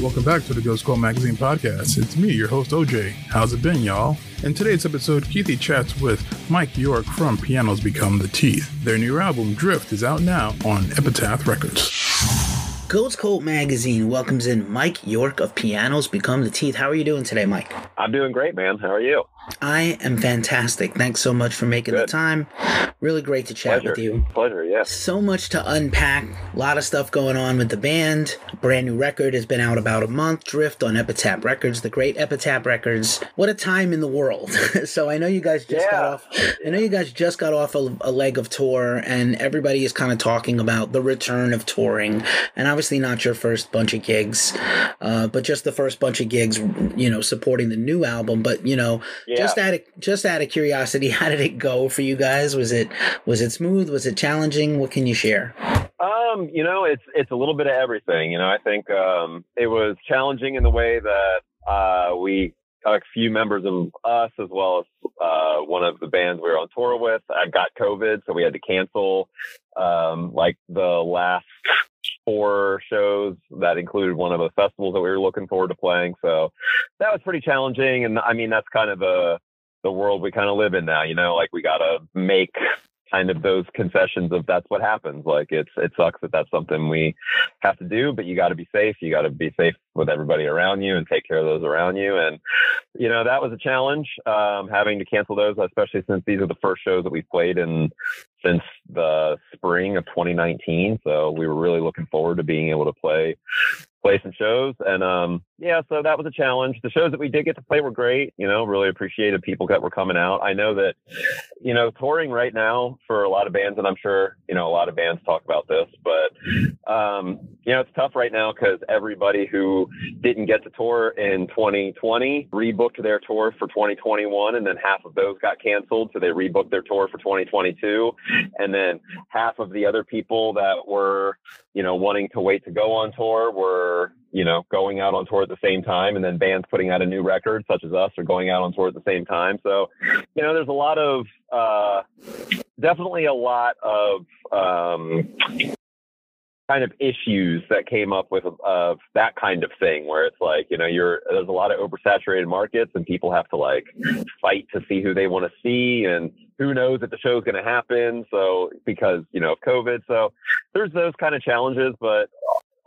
Welcome back to the Ghost Cult Magazine podcast. It's me, your host OJ. How's it been, y'all? In today's episode, Keefy chats with Mike York from Pianos Become the Teeth. Their new album, Drift, is out now on Epitaph Records. Ghost Cult Magazine welcomes in Mike York of Pianos Become the Teeth. How are you doing today, Mike? I'm doing great, man. How are you? I am fantastic. Thanks so much for making Good. the time. Really great to chat Pleasure. with you. Pleasure, yes. So much to unpack. A lot of stuff going on with the band. A brand new record has been out about a month. Drift on Epitaph Records, the great Epitaph Records. What a time in the world. so I know you guys just got off. I know you guys just got off a, a leg of tour, and everybody is kind of talking about the return of touring. And obviously not your first bunch of gigs, uh, but just the first bunch of gigs. You know, supporting the new album. But you know, Yeah. Just out of just out of curiosity, how did it go for you guys? Was it was it smooth? Was it challenging? What can you share? Um, you know, it's it's a little bit of everything. You know, I think um, it was challenging in the way that uh, we a few members of us, as well as uh, one of the bands we were on tour with, I got COVID, so we had to cancel um, like the last four shows that included one of the festivals that we were looking forward to playing. So that was pretty challenging, and I mean that's kind of the the world we kind of live in now. You know, like we got to make kind of those concessions of that's what happens. Like it's it sucks that that's something we have to do, but you got to be safe. You got to be safe with everybody around you and take care of those around you. And you know that was a challenge um, having to cancel those, especially since these are the first shows that we've played in since the spring of 2019. So we were really looking forward to being able to play play some shows and um yeah so that was a challenge. The shows that we did get to play were great you know really appreciated people that were coming out. I know that you know touring right now for a lot of bands and i'm sure you know a lot of bands talk about this but um you know it's tough right now because everybody who didn't get to tour in 2020 rebooked their tour for 2021 and then half of those got canceled so they rebooked their tour for 2022 and then half of the other people that were you know wanting to wait to go on tour were you know going out on tour at the same time and then bands putting out a new record such as us are going out on tour at the same time. So you know there's a lot of uh definitely a lot of um kind of issues that came up with of that kind of thing where it's like you know you're there's a lot of oversaturated markets and people have to like fight to see who they want to see and who knows if the show's going to happen. So because you know of covid. So there's those kind of challenges but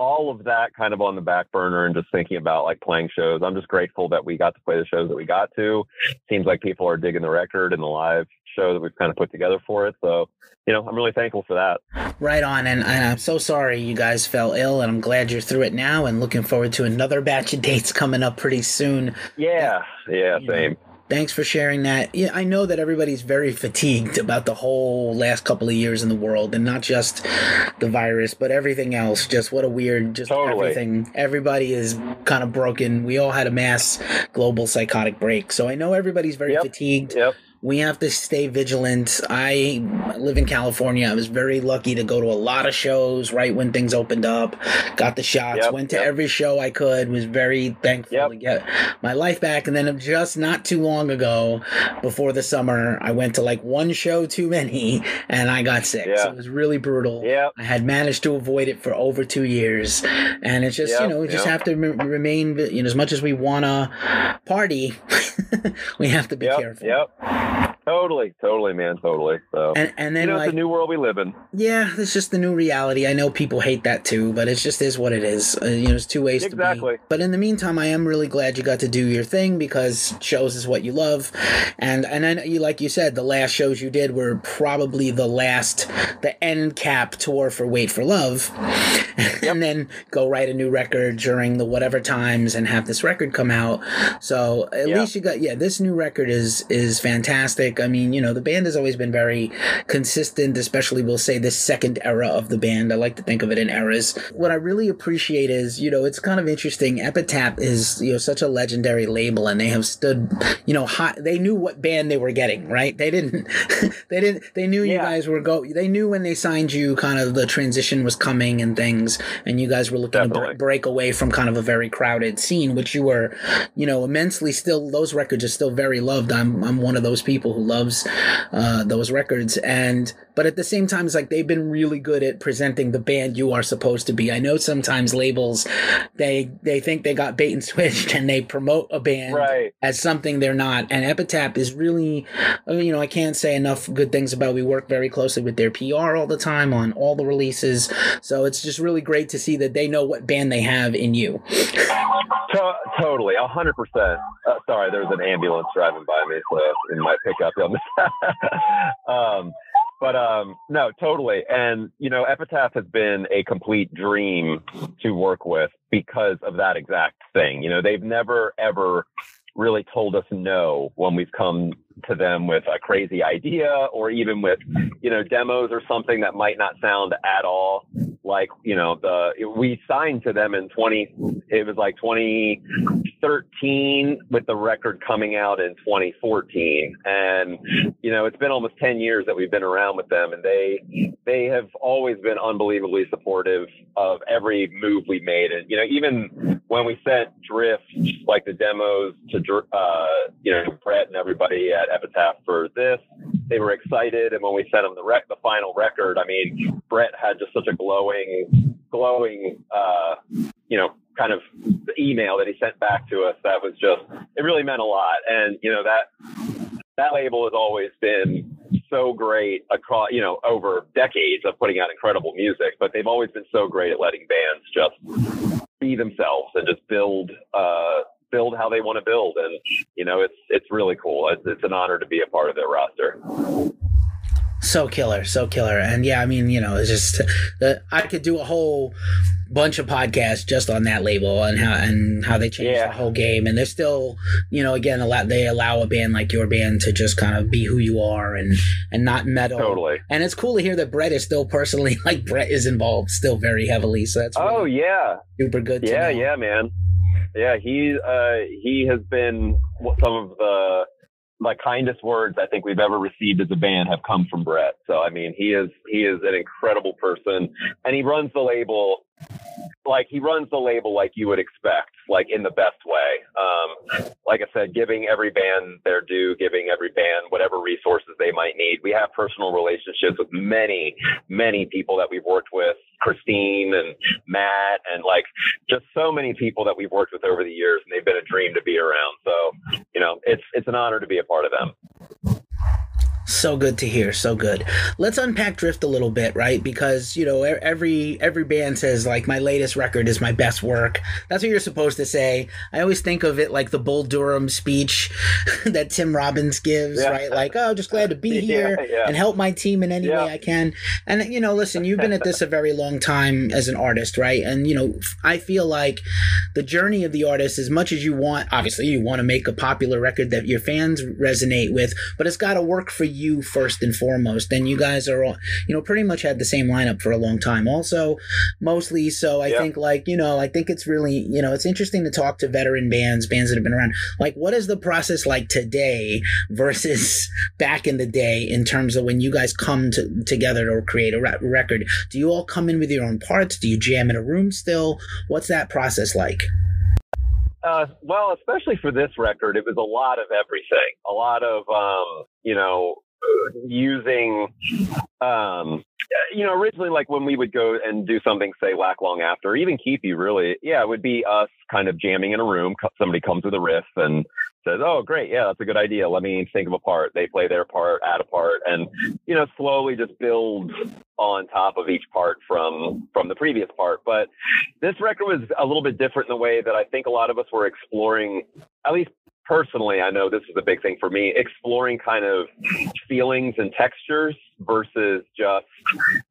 all of that kind of on the back burner and just thinking about like playing shows. I'm just grateful that we got to play the shows that we got to. Seems like people are digging the record and the live show that we've kind of put together for it. So you know i'm really thankful for that. Right on, and, and I'm so sorry you guys fell ill, and I'm glad you're through it now, and looking forward to another batch of dates coming up pretty soon. yeah yeah You know, same Thanks for sharing that. Yeah, I know that everybody's very fatigued about the whole last couple of years in the world, and not just the virus, but everything else. Just what a weird, just Totally. everything. Everybody is kind of broken. We all had a mass global psychotic break, so I know everybody's very Yep. fatigued. yep We have to stay vigilant. I live in California. I was very lucky to go to a lot of shows right when things opened up. Got the shots, Yep, went to yep. every show I could, was very thankful Yep. to get my life back. And then just not too long ago, before the summer, I went to like one show too many and I got sick. So it was really brutal. yeah I had managed to avoid it for over two years, and it's just you know we just have to re- remain. You know, as much as we wanna party, we have to be careful. yep totally totally man totally so And and then you know like a new world we live in yeah, it's just the new reality. I know people hate that too, but it just is what it is. Uh, you know, there's two ways to Exactly. be. But in the meantime, I am really glad you got to do your thing because shows is what you love, and and then you like you said, the last shows you did were probably the last, the end cap tour for Wait for Love, and then go write a new record during the whatever times and have this record come out. So at Yeah. least you got yeah, this new record is is fantastic. I mean, you know, the band has always been very consistent, especially we'll say this second era of the band. I like to think of it in eras. What I really appreciate is, you know, it's kind of interesting. Epitaph is, you know, such a legendary label and they have stood, you know, hot they knew what band they were getting, right? They didn't they didn't they knew you guys were go they knew when they signed you kind of the transition was coming and things and you guys were looking to Definitely. br- break away from kind of a very crowded scene which you were you know immensely still those records are still very loved i'm i'm one of those people who loves uh, those records. And but at the same time, it's like they've been really good at presenting the band you are supposed to be. I know sometimes labels they they think they got bait and switched and they promote a band Right. as something they're not. And Epitaph is really, uh, you know, I can't say enough good things about. We work very closely with their PR all the time on all the releases, so it's just really great to see that they know what band they have in you. To- totally, a hundred percent. Uh, Sorry, there's an ambulance driving by me, so in my pickup um, but um, no, totally. And you know, Epitaph has been a complete dream to work with because of that exact thing. You know, they've never ever really told us no when we've come to them with a crazy idea or even with you know demos or something that might not sound at all like you know the we signed to them in 20 it was like 2013 with the record coming out in 2014 and you know it's been almost 10 years that we've been around with them and they they have always been unbelievably supportive of every move we made. And you know even when we sent drift like the demos to uh you know brett and everybody at epitaph for this they were excited. And when we sent them the rec the final record i mean brett had just such a glowing glowing uh you know kind of email that he sent back to us that was just it really meant a lot. And you know that that label has always been so great across you know over decades of putting out incredible music but they've always been so great at letting bands just be themselves and just build uh build how they want to build. And you know it's it's really cool. It's, it's an honor to be a part of their roster So killer, so killer, and yeah, I mean, you know, it's just uh, I could do a whole bunch of podcasts just on that label and how and how they changed Yeah. the whole game, and they're still, you know, again, a lot they allow a band like your band to just kind of be who you are and and not meddle. totally And it's cool to hear that Brett is still personally like Brett is involved still very heavily. So that's oh yeah super good. Yeah know. yeah man yeah he uh he has been some of the my kindest words I think we've ever received as a band have come from Brett. So I mean, he is he is an incredible person, and he runs the label like he runs the label like you would expect, like in the best way. Um, like I said, giving every band their due, giving every band whatever resources they might need. We have personal relationships with many, many people that we've worked with, Christine and Matt, and like just so many people that we've worked with over the years, and they've been a dream to be around. So, you know, it's it's an honor to be a part of them. So good to hear. So good. Let's unpack Drift a little bit, right? Because you know every every band says like my latest record is my best work. That's what you're supposed to say. I always think of it like the Bull Durham speech that Tim Robbins gives, Yeah. right? Like, oh, just glad to be Yeah, here yeah. and help my team in any Yeah. way I can. And you know, listen, you've been at this a very long time as an artist, right? And you know, I feel like the journey of the artist, as much as you want, obviously, you want to make a popular record that your fans resonate with, but it's got to work for you first and foremost. And you guys are all, you know, pretty much had the same lineup for a long time. Also, mostly so, I Yeah. think, like, you know, I think it's really, you know, it's interesting to talk to veteran bands, bands that have been around. Like, what is the process like today versus back in the day in terms of when you guys come to, together to create a re- record? Do you all come in with your own parts? Do you jam in a room still? What's that process like? Uh, well, especially for this record, it was a lot of everything. A lot of, um, you know, using, um, you know, originally, like when we would go and do something, say Lack Long After, even Keep You, really, yeah, it would be us kind of jamming in a room. Somebody comes with a riff and says, "Oh, great, yeah, that's a good idea. Let me think of a part." They play their part, add a part, and you know, slowly just build on top of each part from from the previous part. But this record was a little bit different in the way that I think a lot of us were exploring, at least personally, I know this is a big thing for me, exploring kind of feelings and textures versus just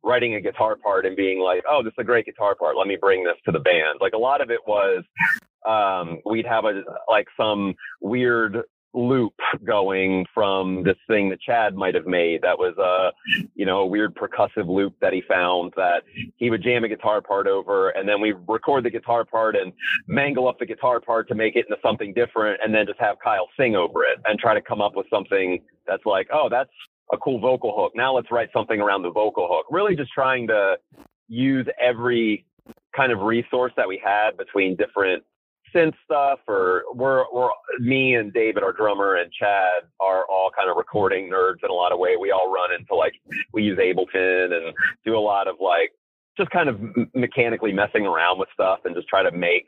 writing a guitar part and being like, oh, this is a great guitar part. Let me bring this to the band. Like a lot of it was, um, we'd have a, like some weird loop going from this thing that Chad might have made that was a you know a weird percussive loop that he found that he would jam a guitar part over and then we record the guitar part and mangle up the guitar part to make it into something different and then just have Kyle sing over it and try to come up with something that's like oh that's a cool vocal hook. Now let's write something around the vocal hook. Really just trying to use every kind of resource that we had between different synth stuff or we're we're me and David, our drummer, and Chad are all kind of recording nerds in a lot of way. We all run into like we use Ableton and do a lot of like just kind of mechanically messing around with stuff and just try to make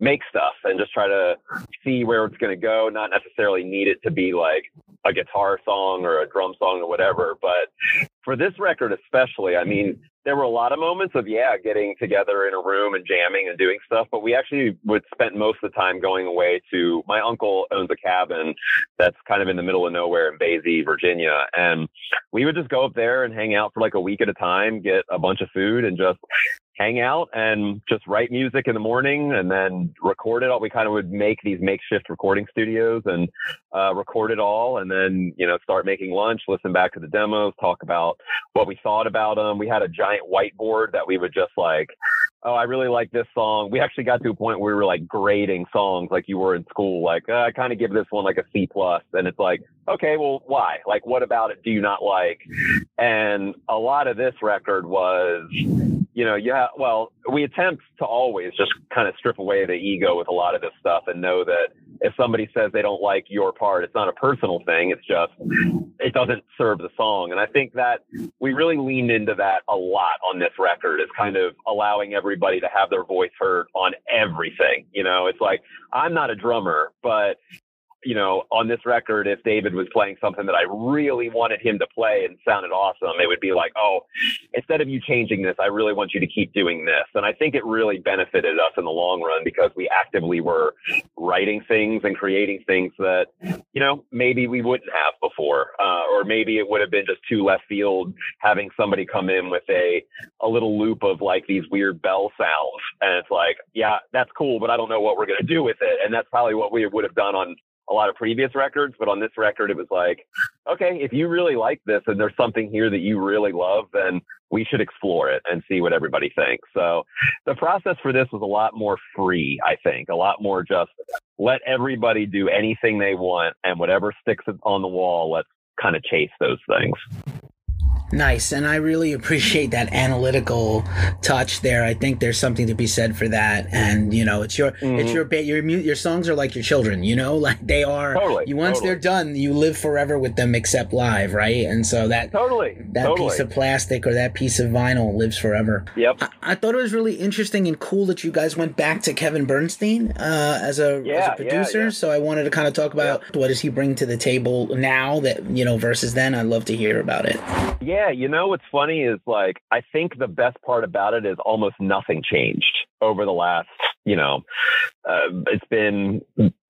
make stuff and just try to see where it's going to go not necessarily need it to be like a guitar song or a drum song or whatever but for this record especially i mean there were a lot of moments of yeah getting together in a room and jamming and doing stuff but we actually would spend most of the time going away to my uncle owns a cabin that's kind of in the middle of nowhere in Basie, Virginia and we would just go up there and hang out for like a week at a time get a bunch of food and just hang out and just write music in the morning and then record it all. We kind of would make these makeshift recording studios and uh, record it all and then, you know, start making lunch, listen back to the demos, talk about what we thought about them. We had a giant whiteboard that we would just like, oh, I really like this song. We actually got to a point where we were like grading songs like you were in school. Like, uh, I kind of give this one like a C plus. And it's like, okay, well, why? Like, what about it do you not like? And a lot of this record was, you know, yeah, well, we attempt to always just kind of strip away the ego with a lot of this stuff and know that if somebody says they don't like your part, it's not a personal thing. It's just, it doesn't serve the song. And I think that we really leaned into that a lot on this record is kind of allowing everybody to have their voice heard on everything. You know, it's like, I'm not a drummer, but you know, on this record, if David was playing something that I really wanted him to play and sounded awesome, it would be like, oh, instead of you changing this, I really want you to keep doing this. And I think it really benefited us in the long run because we actively were writing things and creating things that, you know, maybe we wouldn't have before, uh, or maybe it would have been just too left field having somebody come in with a a little loop of like these weird bell sounds, and it's like, yeah, that's cool, but I don't know what we're gonna do with it, and that's probably what we would have done on a lot of previous records, but on this record, it was like, okay, if you really like this and there's something here that you really love, then we should explore it and see what everybody thinks. So the process for this was a lot more free, I think, a lot more just let everybody do anything they want and whatever sticks on the wall, let's kind of chase those things. Nice, and I really appreciate that analytical touch there. I think there's something to be said for that, and you know, it's your mm-hmm. it's your your your songs are like your children, you know, like they are. Totally. You once totally. they're done, you live forever with them, except live, right? And so that totally that totally. piece of plastic or that piece of vinyl lives forever. Yep. I, I, thought it was really interesting and cool that you guys went back to Kevin Bernsten uh, as a yeah, as a producer. Yeah, yeah. So I wanted to kind of talk about what does he bring to the table now that you know versus then. I'd love to hear about it. Yeah yeah, you know what's funny is like I think the best part about it is almost nothing changed over the last, you know, uh, it's been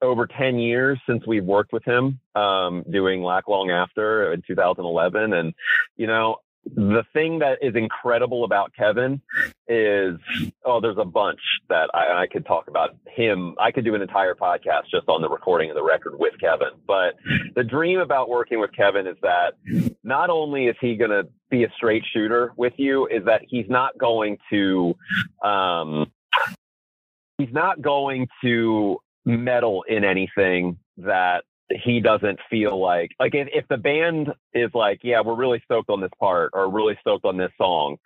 over 10 years since we've worked with him um, doing Lack Long After in 2011 and you know, the thing that is incredible about Kevin is oh, there's a bunch that I, I, could talk about him. I could do an entire podcast just on the recording of the record with Kevin. But the dream about working with Kevin is that not only is he going to be a straight shooter with you, is that he's not going to, um, he's not going to meddle in anything that he doesn't feel like like if, if the band is like yeah we're really stoked on this part or really stoked on this song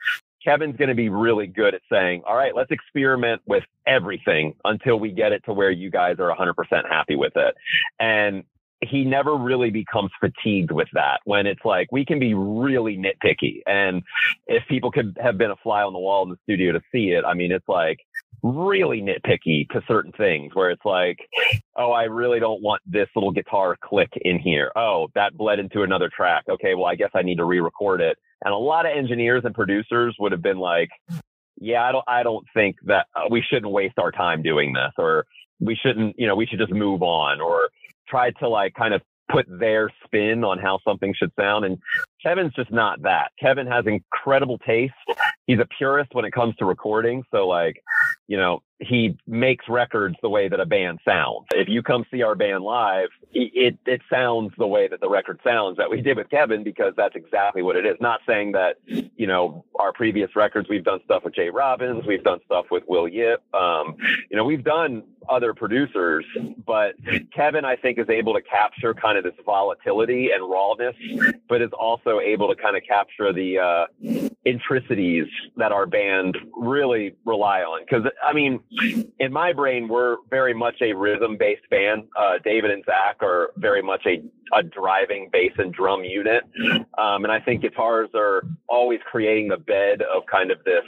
kevin's going to be really good at saying all right let's experiment with everything until we get it to where you guys are 100% happy with it. And he never really becomes fatigued with that when it's like we can be really nitpicky. And if people could have been a fly on the wall in the studio to see it i mean it's like really nitpicky to certain things where it's like, oh, I really don't want this little guitar click in here. Oh, that bled into another track. Okay, well, I guess I need to re-record it. And a lot of engineers and producers would have been like, yeah, I don't, I don't think that uh, we shouldn't waste our time doing this, or we shouldn't, you know, we should just move on, or try to like kind of put their spin on how something should sound. And Kevin's just not that. Kevin has incredible taste. He's a purist when it comes to recording. So like, you know, he makes records the way that a band sounds. If you come see our band live, it it sounds the way that the record sounds that we did with Kevin because that's exactly what it is. Not saying that, you know, our previous records we've done stuff with J. Robbins, we've done stuff with Will Yip, um, you know, we've done other producers, but Kevin I think is able to capture kind of this volatility and rawness, but is also able to kind of capture the uh intricities that our band really rely on. Cause I mean, in my brain, we're very much a rhythm based band. Uh, David and Zach are very much a, a driving bass and drum unit. Um, and I think guitars are always creating the bed of kind of this,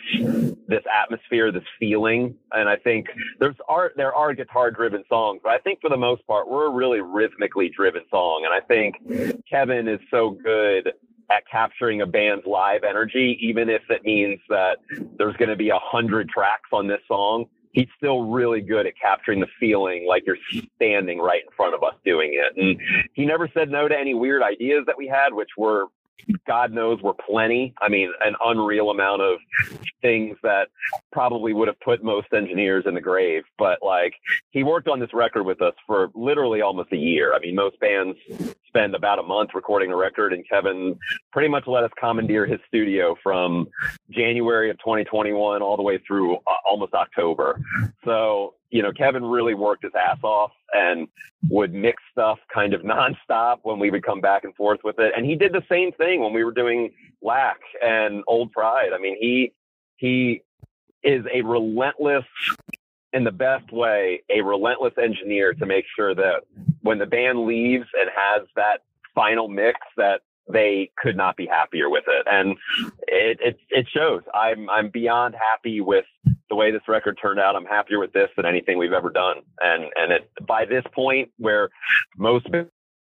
this atmosphere, this feeling. And I think there's art, there are guitar driven songs, but I think for the most part, we're a really rhythmically driven song. And I think Kevin is so good at capturing a band's live energy, even if it means that there's going to be a hundred tracks on this song. He's still really good at capturing the feeling like you're standing right in front of us doing it. And he never said no to any weird ideas that we had, which were God knows were plenty. I mean, an unreal amount of things that probably would have put most engineers in the grave. But like, he worked on this record with us for literally almost a year. I mean, most bands spend about a month recording a record, and Kevin pretty much let us commandeer his studio from January of 2021 all the way through uh, almost October. So, you know, Kevin really worked his ass off and would mix stuff kind of nonstop when we would come back and forth with it. And he did the same thing when we were doing Lack and Old Pride. I mean, he he is a relentless in the best way, a relentless engineer to make sure that when the band leaves and has that final mix that they could not be happier with it. And it, it, it shows. I'm, I'm beyond happy with the way this record turned out. I'm happier with this than anything we've ever done. And, and it, by this point where most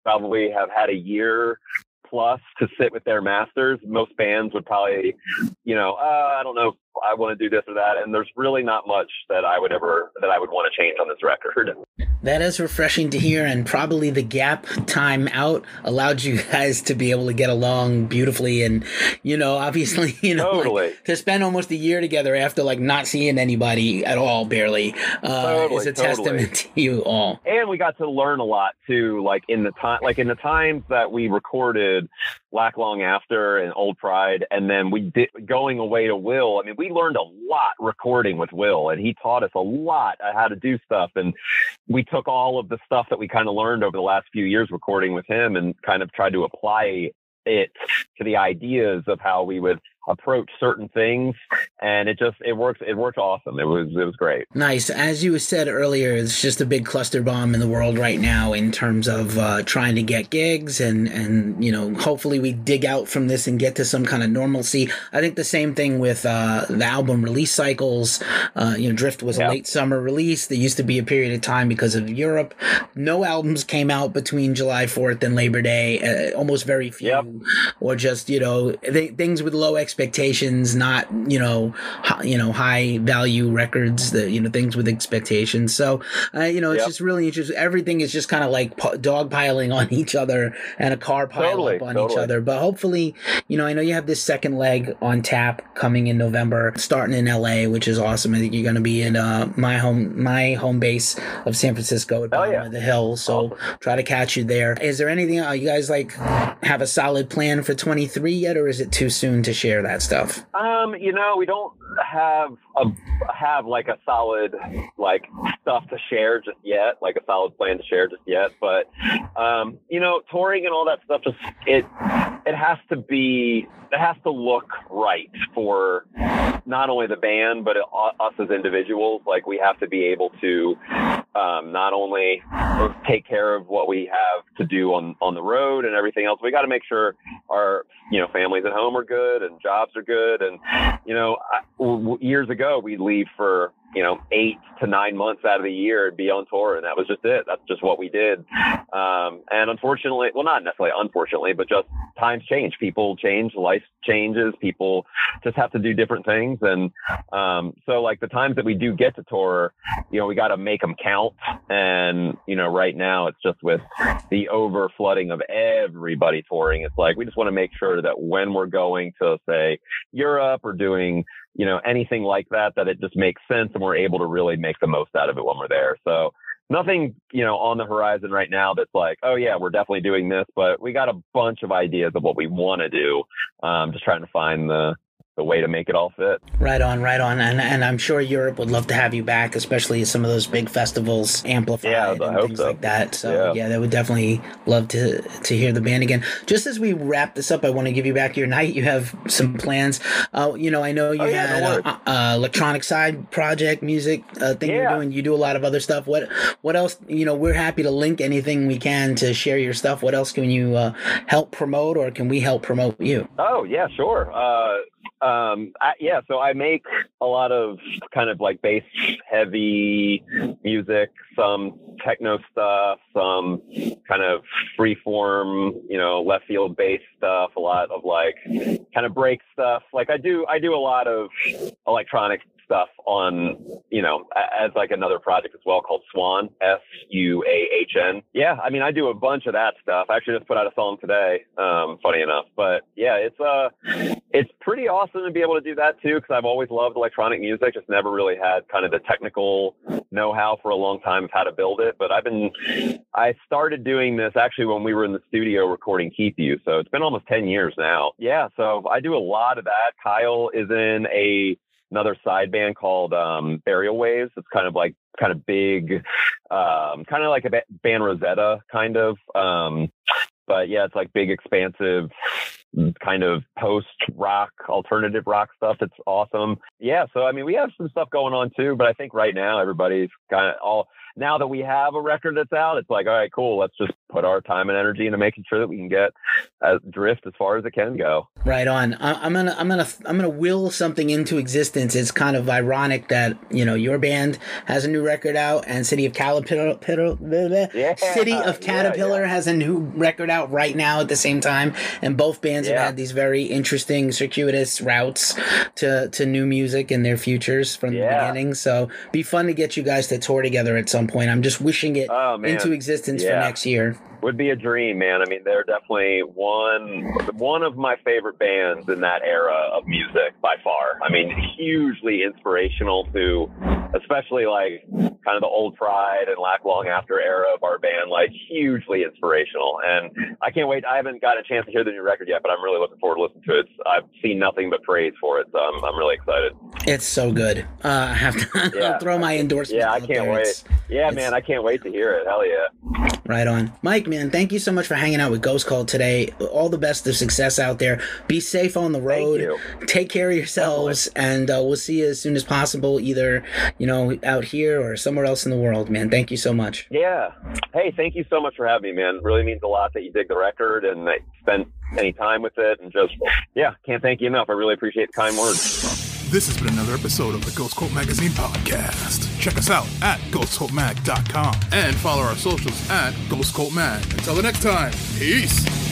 probably have had a year plus to sit with their masters, most bands would probably, you know, uh, I don't know, I want to do this or that. And there's really not much that I would ever, that I would want to change on this record. That is refreshing to hear, and probably the gap time out allowed you guys to be able to get along beautifully. And you know, obviously, you know, totally. like, to spend almost a year together after like not seeing anybody at all, barely, uh, totally, is a totally. testament to you all. And we got to learn a lot too, like in the time, like in the times that we recorded Lack Long After and Old Pride, and then we did going away to Will. I mean, we learned a lot recording with Will, and he taught us a lot how to do stuff, and we took all of the stuff that we kind of learned over the last few years recording with him and kind of tried to apply it to the ideas of how we would approach certain things and it just it works it worked awesome. It was it was great. Nice. As you said earlier it's just a big cluster bomb in the world right now in terms of uh, trying to get gigs and and you know hopefully we dig out from this and get to some kind of normalcy. I think the same thing with uh, the album release cycles. Uh, you know drift was Yeah. a late summer release. There used to be a period of time because of europe. No albums came out between july 4th and labor day uh, almost very few Yep. or just you know th- things with low expectations not you know hi, you know high value records that you know things with expectations. So uh, you know it's Yep. just really interesting. Everything is just kind of like dog piling on each other and a car pile Totally, up on each other. But hopefully you know i know you have this second leg on tap coming in november starting in la which is awesome. I think you're going to be in uh, my home my home base of san francisco at Hell bottom yeah. of the hill. So try to catch you there. Is there anything uh, you guys like have a solid plan for 23 yet or is it too soon to share that stuff Um, you know, we don't have a have like a solid like stuff to share just yet, like a solid plan to share just yet. But um, you know, touring and all that stuff just it it has to be it has to look right for not only the band but uh, us as individuals. Like we have to be able to um, not only take care of what we have to do on on the road and everything else. We got to make sure our you know families at home are good and jobs are good and you know I, w- years ago we'd leave for you know eight to nine months out of the year be on tour and that was just it. That's just what we did. Um, and unfortunately well not necessarily unfortunately but just times change. People change life changes people just have to do different things. And um, so like the times that we do get to tour you know we got to make them count. And you know right now it's just with the over flooding of everybody touring it's like we just want to make sure that when we're going to say europe or doing you know anything like that that it just makes sense and we're able to really make the most out of it when we're there. So nothing you know on the horizon right now that's like oh yeah we're definitely doing this but we got a bunch of ideas of what we want to do um, just trying to find the the way to make it all fit. Right on, right on, and and I'm sure Europe would love to have you back, especially some of those big festivals amplified Yeah, and things so. like that. So yeah. Yeah. they would definitely love to to hear the band again. Just as we wrap this up, I want to give you back your night. You have some plans. Uh, you know, I know you Oh, yeah, had no uh, uh, electronic side project music uh, thing you're doing. You do a lot of other stuff. What what else? You know, we're happy to link anything we can to share your stuff. What else can you uh, help promote, or can we help promote you? Oh yeah, sure. Uh, um, I, yeah, so I make a lot of kind of like bass heavy music, some techno stuff, some kind of freeform, you know, left field bass stuff, a lot of like kind of break stuff. Like I do, I do a lot of electronic stuff on, you know, as like another project as well called Suahn, S U A H N. Yeah, I mean, I do a bunch of that stuff. I actually just put out a song today, um, funny enough. But yeah, it's uh, it's pretty awesome to be able to do that too, because I've always loved electronic music, just never really had kind of the technical know-how for a long time of how to build it. But I've been, I started doing this actually when we were in the studio recording Keep You, so it's been almost ten years now. Yeah, so I do a lot of that. Kyle is in a another side band called um, Burial Waves. It's kind of like kind of big, um, kind of like a ba- band Rosetta kind of. Um, but yeah, it's like big, expansive, kind of post rock, alternative rock stuff. It's awesome. Yeah, so I mean, we have some stuff going on too, but I think right now everybody's kind of all. Now that we have a record that's out, it's like, all right, cool. Let's just put our time and energy into making sure that we can get uh, drift as far as it can go. Right on. I, I'm gonna, I'm gonna, I'm gonna will something into existence. It's kind of ironic that you know your band has a new record out, and City of Caterpillar, Yeah, City of Caterpillar yeah. has a new record out right now at the same time, and both bands have had these very interesting circuitous routes to to new music and their futures from the beginning. So be fun to get you guys to tour together at some point. I'm just wishing it Oh into existence for next year. Would be a dream, man. I mean, they're definitely one one of my favorite bands in that era of music by far. I mean, hugely inspirational to, especially like kind of the old Pride and Lack Long After era of our band. Like hugely inspirational, and I can't wait. I haven't got a chance to hear the new record yet, but I'm really looking forward to listening to it. I've seen nothing but praise for it, so I'm I'm really excited. It's so good. Uh, I have to Yeah. Throw my endorsement. Yeah, I can't there. wait. It's- Yeah, it's- man, I can't wait to hear it. Hell yeah. Right on. Mike, man, thank you so much for hanging out with Ghost Cult today. All the best of success out there. Be safe on the road. you. Take care of yourselves, and uh, we'll see you as soon as possible, either, you know, out here or somewhere else in the world, man. Thank you so much. Yeah. Hey, thank you so much for having me, man. Really means a lot that you dig the record and that you spent any time with it. And just, yeah, can't thank you enough. I really appreciate the kind words. This has been another episode of the Ghost Cult Magazine podcast. Check us out at ghostcultmag.com and follow our socials at Ghost Cult Mag. Until the next time, peace.